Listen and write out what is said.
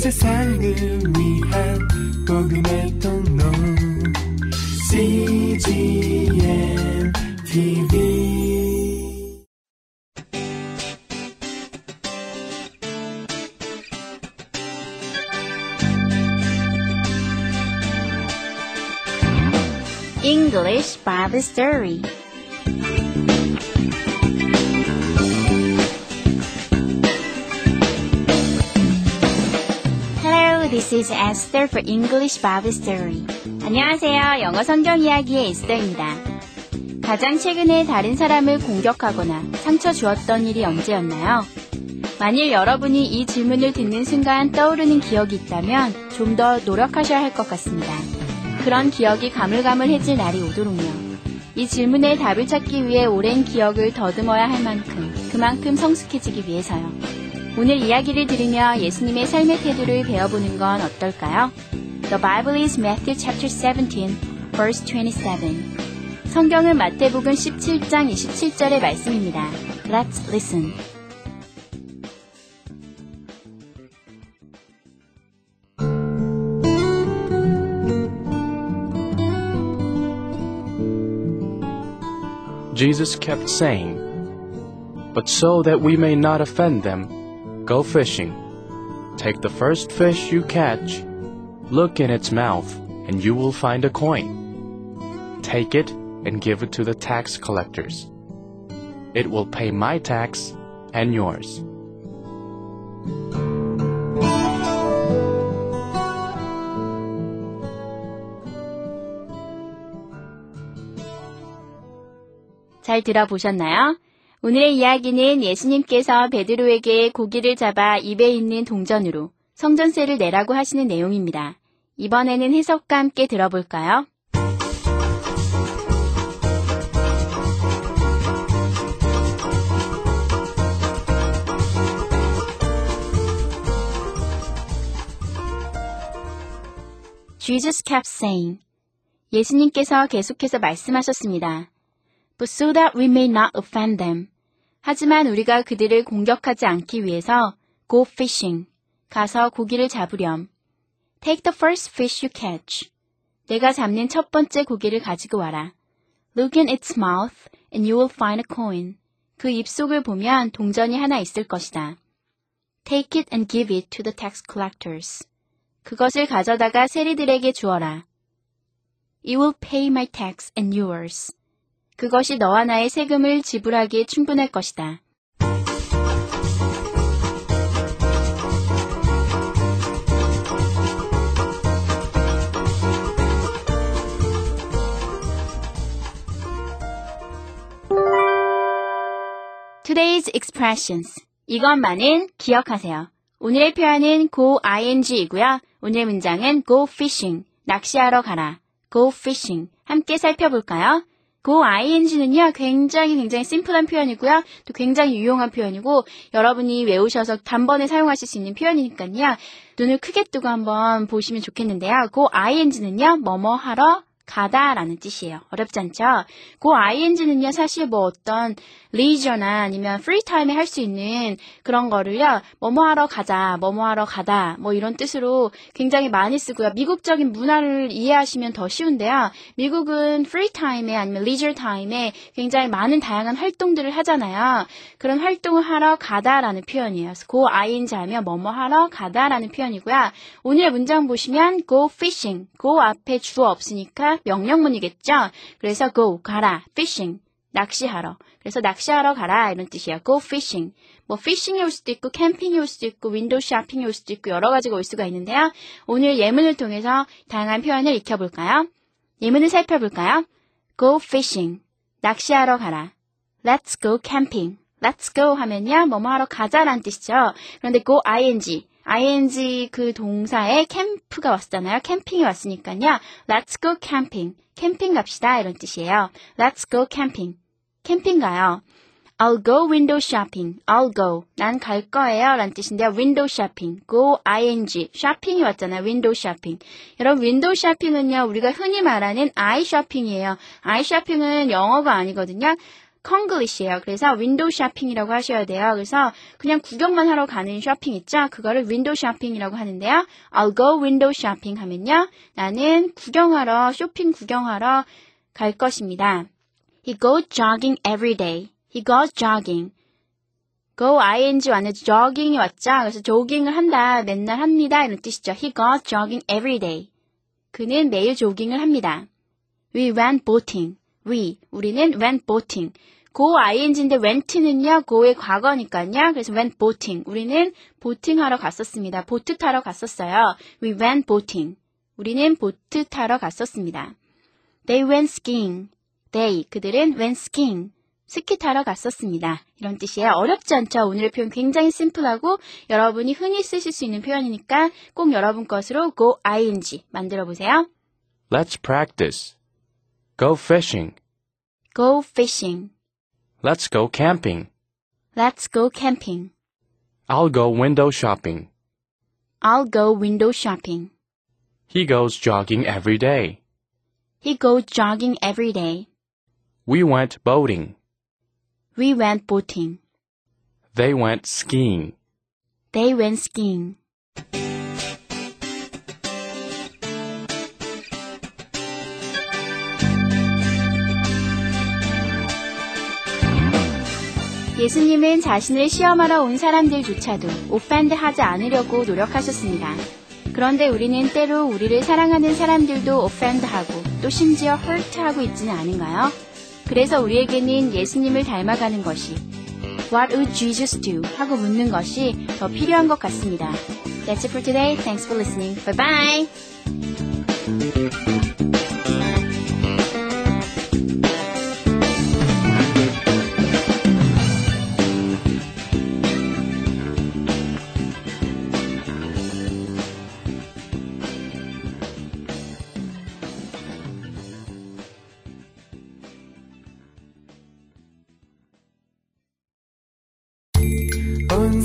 세상을 위한 복음의 통로 CGM TV English Bible Story Is Esther for English Bible Story. 안녕하세요. 영어 성경 이야기의 에스더입니다. 가장 최근에 다른 사람을 공격하거나 상처 주었던 일이 언제였나요? 만일 여러분이 이 질문을 듣는 순간 떠오르는 기억이 있다면 좀 더 노력하셔야 할 것 같습니다. 그런 기억이 가물가물해질 날이 오도록요. 이 질문에 답을 찾기 위해 오랜 기억을 더듬어야 할 만큼 그만큼 성숙해지기 위해서요. 오늘 이야기를 들으며 예수님의 삶의 태도를 배워보는 건 어떨까요? The Bible is Matthew chapter 17, verse 27. 성경은 마태복음 17장 27절의 말씀입니다. Let's listen. Jesus kept saying, But so that we may not offend them, go fishing. Take the first fish you catch, look in its mouth, and you will find a coin. Take it and give it to the tax collectors. It will pay my tax and yours. 잘 들어보셨나요? 오늘의 이야기는 예수님께서 베드로에게 고기를 잡아 입에 있는 동전으로 성전세를 내라고 하시는 내용입니다. 이번에는 해석과 함께 들어볼까요? Jesus kept saying. 예수님께서 계속해서 말씀하셨습니다. But so that we may not offend them. 하지만 우리가 그들을 공격하지 않기 위해서 go fishing. 가서 고기를 잡으렴. Take the first fish you catch. 내가 잡는 첫 번째 고기를 가지고 와라. Look in its mouth and you will find a coin. 그 입속을 보면 동전이 하나 있을 것이다. Take it and give it to the tax collectors. 그것을 가져다가 세리들에게 주어라. It will pay my tax and yours. 그것이 너와 나의 세금을 지불하기에 충분할 것이다. Today's expressions. 이것만은 기억하세요. 오늘의 표현은 go ing이고요. 오늘의 문장은 go fishing. 낚시하러 가라. go fishing. 함께 살펴볼까요? Go ing는요, 굉장히 굉장히 심플한 표현이고요. 또 굉장히 유용한 표현이고, 여러분이 외우셔서 단번에 사용하실 수 있는 표현이니까요. 눈을 크게 뜨고 한번 보시면 좋겠는데요. go ing는요, 뭐뭐 하러 가다 라는 뜻이에요. 어렵지 않죠? go ing는요, 사실 뭐 어떤 leisure나 아니면 free time에 할 수 있는 그런 거를요, 뭐뭐 하러 가자, 뭐뭐 하러 가다, 뭐 이런 뜻으로 굉장히 많이 쓰고요. 미국적인 문화를 이해하시면 더 쉬운데요. 미국은 free time에 아니면 leisure time에 굉장히 많은 다양한 활동들을 하잖아요. 그런 활동을 하러 가다라는 표현이에요. go ing 하면 뭐뭐 하러 가다라는 표현이고요. 오늘의 문장 보시면 go fishing, go 앞에 주어 없으니까 명령문이겠죠? 그래서 go, 가라, fishing, 낚시하러. 그래서 낚시하러 가라 이런 뜻이에요. go fishing. 뭐 fishing이 올 수도 있고 캠핑이 올 수도 있고 window shopping이 올 수도 있고 여러 가지가 올 수가 있는데요. 오늘 예문을 통해서 다양한 표현을 익혀 볼까요? 예문을 살펴볼까요? go fishing. 낚시하러 가라. let's go camping. let's go 하면요. 뭐뭐 하러 가자라는 뜻이죠. 그런데 go ing. Ing 그 동사에 캠프가 왔잖아요. 캠핑이 왔으니까요. Let's go camping. 캠핑 갑시다 이런 뜻이에요. Let's go camping. 캠핑 가요. I'll go window shopping. I'll go. 난 갈 거예요. 라는 뜻인데요. window shopping. go ing. shopping이 왔잖아요. window shopping. 여러분, window shopping은요, 우리가 흔히 말하는 eye shopping이에요. eye shopping은 영어가 아니거든요. 콩글리시예요. 그래서 window shopping이라고 하셔야 돼요. 그래서 그냥 구경만 하러 가는 쇼핑 있죠? 그거를 window shopping이라고 하는데요. I'll go window shopping 하면요. 나는 구경하러, 쇼핑 구경하러 갈 것입니다. He goes jogging every day. He goes jogging. go ing 왔는데 jogging이 왔죠. 그래서 조깅을 한다, 맨날 합니다 이런 뜻이죠. He goes jogging every day. 그는 매일 조깅을 합니다. We went boating. We 우리는 went boating. go ing인데 went는요 go의 과거니까요. 그래서 went boating. 우리는 보팅 하러 갔었습니다. 보트 타러 갔었어요. We went boating. 우리는 보트 타러 갔었습니다. They went skiing. They 그들은 went skiing. 스키 타러 갔었습니다. 이런 뜻이에요. 어렵지 않죠? 오늘의 표현 굉장히 심플하고 여러분이 흔히 쓰실 수 있는 표현이니까 꼭 여러분 것으로 go ing 만들어 보세요. Let's practice. Go fishing. go fishing. Let's go camping. Let's go camping. I'll go window shopping. I'll go window shopping. He goes jogging every day. He goes jogging every day. We went boating. We went boating. They went skiing. They went skiing. 예수님은 자신을 시험하러 온 사람들조차도 오판드 하지 않으려고 노력하셨습니다. 그런데 우리는 때로 우리를 사랑하는 사람들도 오펜드하고 또 심지어 헐트하고 있지는 않은가요? 그래서 우리에게는 예수님을 닮아가는 것이 What would Jesus do? 하고 묻는 것이 더 필요한 것 같습니다. That's it for today. Thanks for listening. Bye bye.